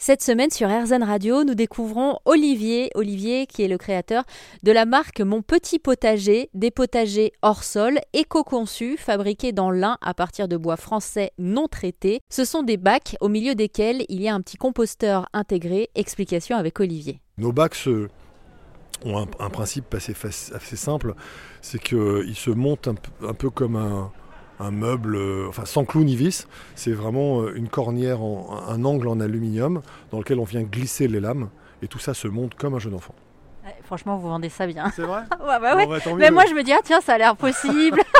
Cette semaine sur RZN Radio, nous découvrons Olivier, Olivier qui est le créateur de la marque Mon Petit Potager, des potagers hors sol, éco-conçus, fabriqués dans l'Ain à partir de bois français non traités. Ce sont des bacs au milieu desquels il y a un petit composteur intégré. Explication avec Olivier. Nos bacs ont un, principe assez, assez simple, c'est qu'ils se montent un peu comme un un meuble, euh, enfin sans clou ni vis. C'est vraiment euh, une cornière, en, un angle en aluminium dans lequel on vient glisser les lames et tout ça se monte comme un jeu d'enfant. franchement, vous vendez ça bien. C'est vrai ouais, bah ouais. Bah, Mais moi, je me dis, ah tiens, ça a l'air possible.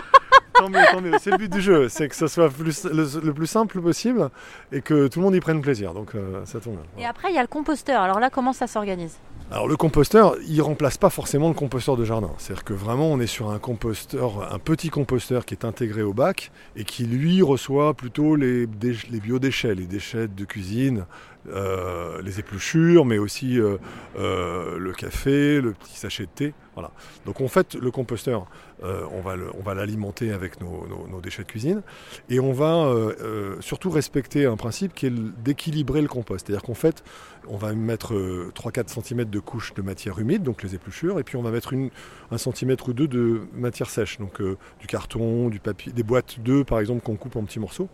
tant mieux, tant mieux. C'est le but du jeu, c'est que ce soit le, plus simple possible et que tout le monde y prenne plaisir. Donc euh, ça tombe. Et après, il y a le composteur. Alors là, comment ça s'organise? Alors le composteur, il remplace pas forcément le composteur de jardin. C'est-à-dire que vraiment on est sur un composteur, un petit composteur qui est intégré au bac et qui lui reçoit plutôt les, les biodéchets, les déchets de cuisine, euh, les épluchures, mais aussi euh, euh, le café, le petit sachet de thé. Voilà. Donc en fait, le composteur, on va l'alimenter avec nos, déchets de cuisine et on va surtout respecter un principe qui est d'équilibrer le compost. C'est-à-dire qu'en fait, on va mettre 3-4 cm de couche de matière humide, donc les épluchures, et puis on va mettre une, un centimètre ou deux de matière sèche, donc du carton, du papier, des boîtes d'œufs par exemple qu'on coupe en petits morceaux.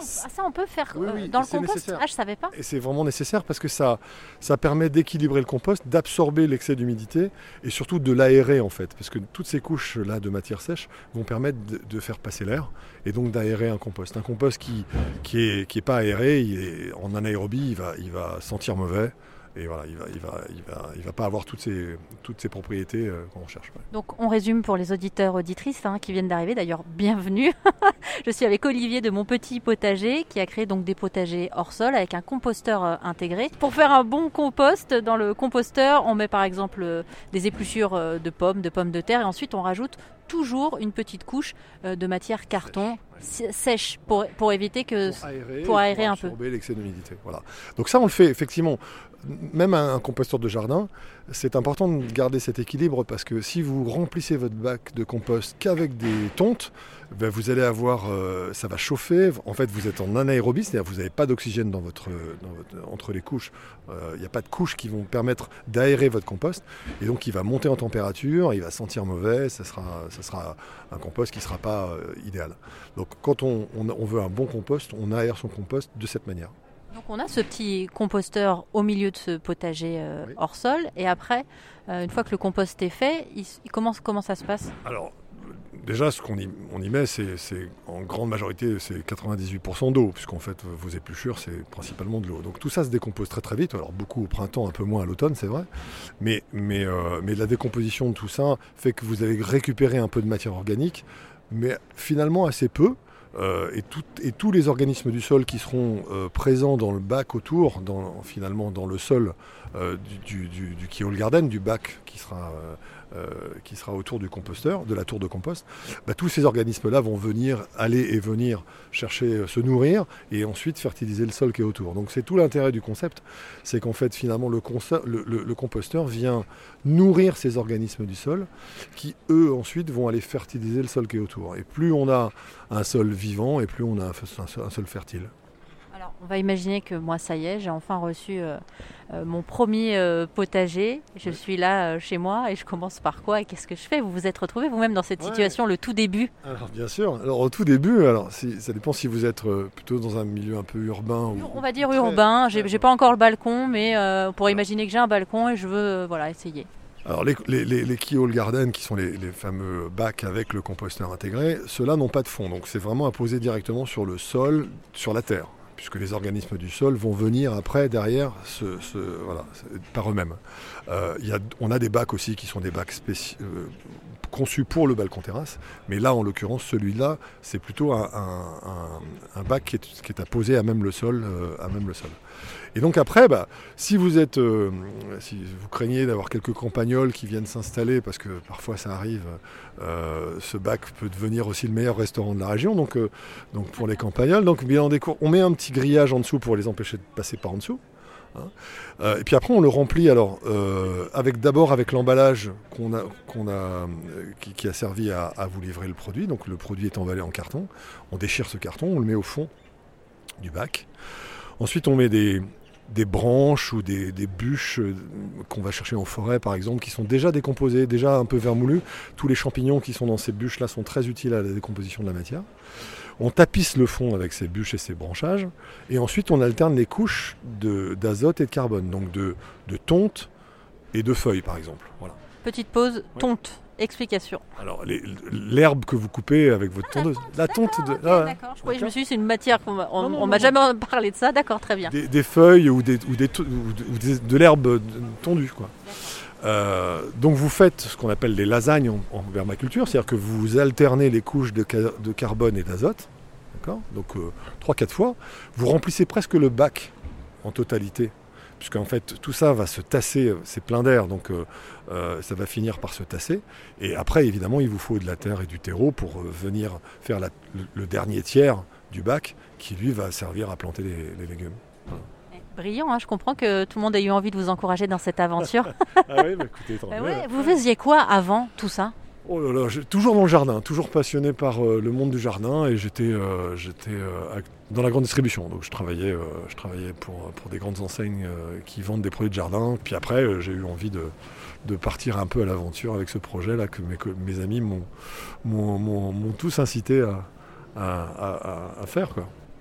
Ça, on, peut faire dans le compost. Ah, je savais pas. Et c'est vraiment nécessaire parce que ça, ça permet d'équilibrer le compost, d'absorber l'excès d'humidité et surtout de l'aérer en fait. Parce que toutes ces couches-là de matière sèche vont permettre de, faire passer l'air et donc d'aérer un compost. Un compost qui qui est, qui est pas aéré, il est, en anaérobie, il va, il va sentir mauvais. Et voilà, il va, il va, il va, il va pas avoir toutes ces, toutes ces propriétés euh, qu'on recherche. Donc on résume pour les auditeurs auditrices hein, qui viennent d'arriver. D'ailleurs, bienvenue. Je suis avec Olivier de mon petit potager qui a créé donc des potagers hors sol avec un composteur euh, intégré. Pour faire un bon compost, dans le composteur, on met par exemple euh, des épluchures de pommes, de pommes de terre, et ensuite on rajoute toujours une petite couche de matière carton sèche, pour, pour, éviter que pour aérer, un peu. l'excès d'humidité. Voilà. Donc ça on le fait effectivement même un, composteur de jardin, c'est important de garder cet équilibre parce que si vous remplissez votre bac de compost qu'avec des tontes, ben vous allez avoir, euh, ça va chauffer. En fait, vous êtes en anaérobie, c'est-à-dire vous n'avez pas d'oxygène dans votre, entre les couches. Euh, il n'y a pas de couches qui vont permettre d'aérer votre compost, et donc il va monter en température, il va sentir mauvais. Ça sera, ça sera un compost qui ne sera pas euh, idéal. Donc, quand on veut un bon compost, on aère son compost de cette manière. Donc on a ce petit composteur au milieu de ce potager euh, hors sol et après, euh, une fois que le compost est fait, il, comment, ça se passe? Alors déjà ce qu'on y, met, c'est en grande majorité c'est 98% d'eau, puisqu'en fait vos épluchures c'est principalement de l'eau. Donc tout ça se décompose très très vite, alors beaucoup au printemps, un peu moins à l'automne c'est vrai, mais, mais, euh, mais la décomposition de tout ça fait que vous avez récupéré un peu de matière organique, mais finalement assez peu. Euh, et, et, tous les organismes du sol qui seront euh, présents dans le bac autour, dans, finalement dans le sol euh, du, du, du, Garden, du bac qui sera qui sera autour du composteur, de la tour de compost, bah, tous ces organismes-là vont venir, aller et venir chercher, se nourrir et ensuite fertiliser le sol qui est autour. Donc c'est tout l'intérêt du concept, c'est qu'en fait finalement le, le, composteur vient nourrir ces organismes du sol qui eux ensuite vont aller fertiliser le sol qui est autour. Et plus on a un sol vivant et plus on a un sol fertile. On va imaginer que moi, ça y est, j'ai enfin reçu euh, euh, mon premier euh, potager. Je suis là chez moi et je commence par quoi et qu'est-ce que je fais? Vous vous êtes retrouvé vous-même dans cette situation, le tout début Alors bien sûr. Alors au tout début, alors ça dépend si vous êtes plutôt dans un milieu un peu urbain. Ou... On va dire urbain. J'ai pas encore le balcon, mais on pourrait imaginer que j'ai un balcon et je veux voilà essayer. Alors les, Keyhole Garden, qui sont les, fameux bacs avec le composteur intégré, ceux-là n'ont pas de fond, donc c'est vraiment à poser directement sur le sol, sur la terre puisque les organismes du sol vont venir après, derrière, par eux-mêmes. Euh, on a des bacs aussi qui sont des bacs euh, conçus pour le balcon terrasse, mais là, en l'occurrence, celui-là, c'est plutôt un, bac qui est, à même le sol. Euh, à même le sol. Et donc après, bah, si vous êtes, euh, si vous craignez d'avoir quelques campagnols qui viennent s'installer, parce que parfois ça arrive, euh, ce bac peut devenir aussi le meilleur restaurant de la région. Donc, euh, pour les campagnols, on met un petit grillage en dessous pour les empêcher de passer par en dessous. Hein. et puis après, on le remplit alors avec d'abord avec l'emballage qui, a servi à, à, vous livrer le produit. Donc le produit est emballé en carton. On déchire ce carton, on le met au fond du bac. Ensuite, on met des, des branches ou des, des bûches euh, qu'on va chercher en forêt par exemple, qui sont déjà décomposées, déjà un peu vermoulues. Tous les champignons qui sont dans ces bûches-là sont très utiles à la décomposition de la matière. On tapisse le fond avec ces bûches et ces branchages, et ensuite on alterne les couches d'azote et de carbone, donc de, de tonte et de feuilles par exemple. Voilà. Petite pause, tonte. Explication. Alors l'herbe que vous coupez avec votre tondeuse, la tonte, de, ah d'accord. Je, me suis dit c'est une matière qu'on non, m'a jamais parlé de ça. D'accord, très bien. des, des feuilles ou, des, ou, des ou de, ou des- de l'herbe tondue. Quoi. Euh, donc vous faites ce qu'on appelle des lasagnes en, en permaculture, c'est-à-dire que vous alternez les couches de, ca- de carbone et d'azote, donc 3-4 fois, vous remplissez presque le bac en totalité, puisqu'en fait tout ça va se tasser, euh, c'est plein d'air, donc euh, euh, ça va finir par se tasser, et après évidemment il vous faut de la terre et du terreau pour venir faire la- le, le dernier tiers du bac qui lui va servir à planter les- les légumes. Brillant, hein, je comprends que tout le monde ait eu envie de vous encourager dans cette aventure. Ah oui, bah écoutez, tant ouais, vous faisiez quoi avant tout ça? Oh là là, toujours dans le jardin, toujours passionné par euh, le monde du jardin et j'étais euh, euh, dans la grande distribution. Donc je travaillais, pour, des grandes enseignes qui vendent des produits de jardin. Puis après, j'ai eu envie de, partir un peu à l'aventure avec ce projet-là que mes, amis m'ont tous incité à, faire.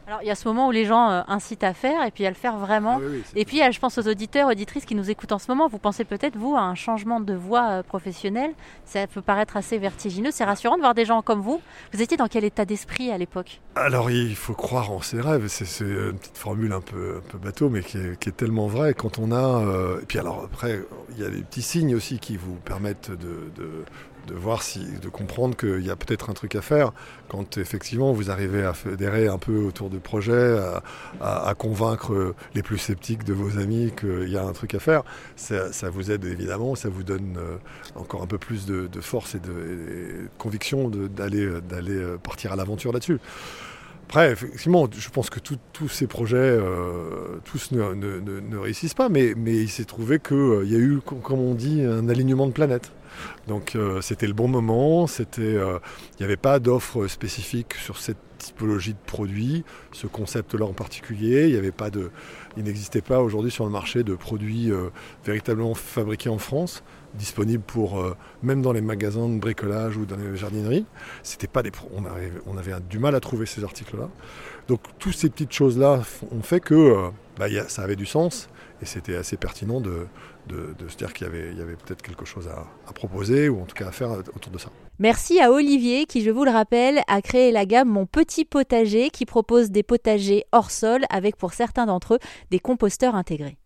Alors il y a ce moment où les gens euh, incitent à faire et puis à le faire vraiment. Ah oui, oui, c'est- Et puis, je pense aux auditeurs, auditrices qui nous écoutent en ce moment. Vous pensez peut-être, vous, à un changement de voie euh, professionnelle. Ça peut paraître assez vertigineux. C'est rassurant de voir des gens comme vous. Vous étiez dans quel état d'esprit à l'époque? Alors il faut croire en ses rêves, c'est c'est une petite formule un peu, un peu bateau mais qui est, qui est tellement vraie quand on a... euh, et puis alors après, il y a des petits signes aussi qui vous permettent de, de, de voir si, de comprendre qu'il y a peut-être un truc à faire quand effectivement vous arrivez à fédérer un peu autour du projet, à, convaincre les plus sceptiques de vos amis qu'il y a un truc à faire. Ça, vous aide évidemment, ça vous donne euh, encore un peu plus de, force et de, conviction d'aller euh, partir à l'aventure là-dessus. Après, effectivement, je pense que tous ces projets, euh, tous ne, réussissent pas, mais, mais il s'est trouvé qu'il y a eu, com- comme on dit, un alignement de planètes. Donc euh, c'était le bon moment, euh, il n'y avait pas d'offre spécifique sur cette typologie de produit, ce concept-là en particulier. Il pas n'existait pas aujourd'hui sur le marché de produits euh, véritablement fabriqués en France, disponibles pour même dans les magasins de bricolage ou dans les jardineries. Pas des, on avait, on avait du mal à trouver ces articles-là. Donc toutes ces petites choses-là ont fait que bah, ça avait du sens et c'était assez pertinent de, de, de se dire qu'il y avait, avait peut-être quelque chose à, à proposer ou en tout cas à faire autour de ça. Merci à Olivier qui, je vous le rappelle, a créé la gamme Mon Petit Potager qui propose des potagers hors sol avec pour certains d'entre eux des composteurs intégrés.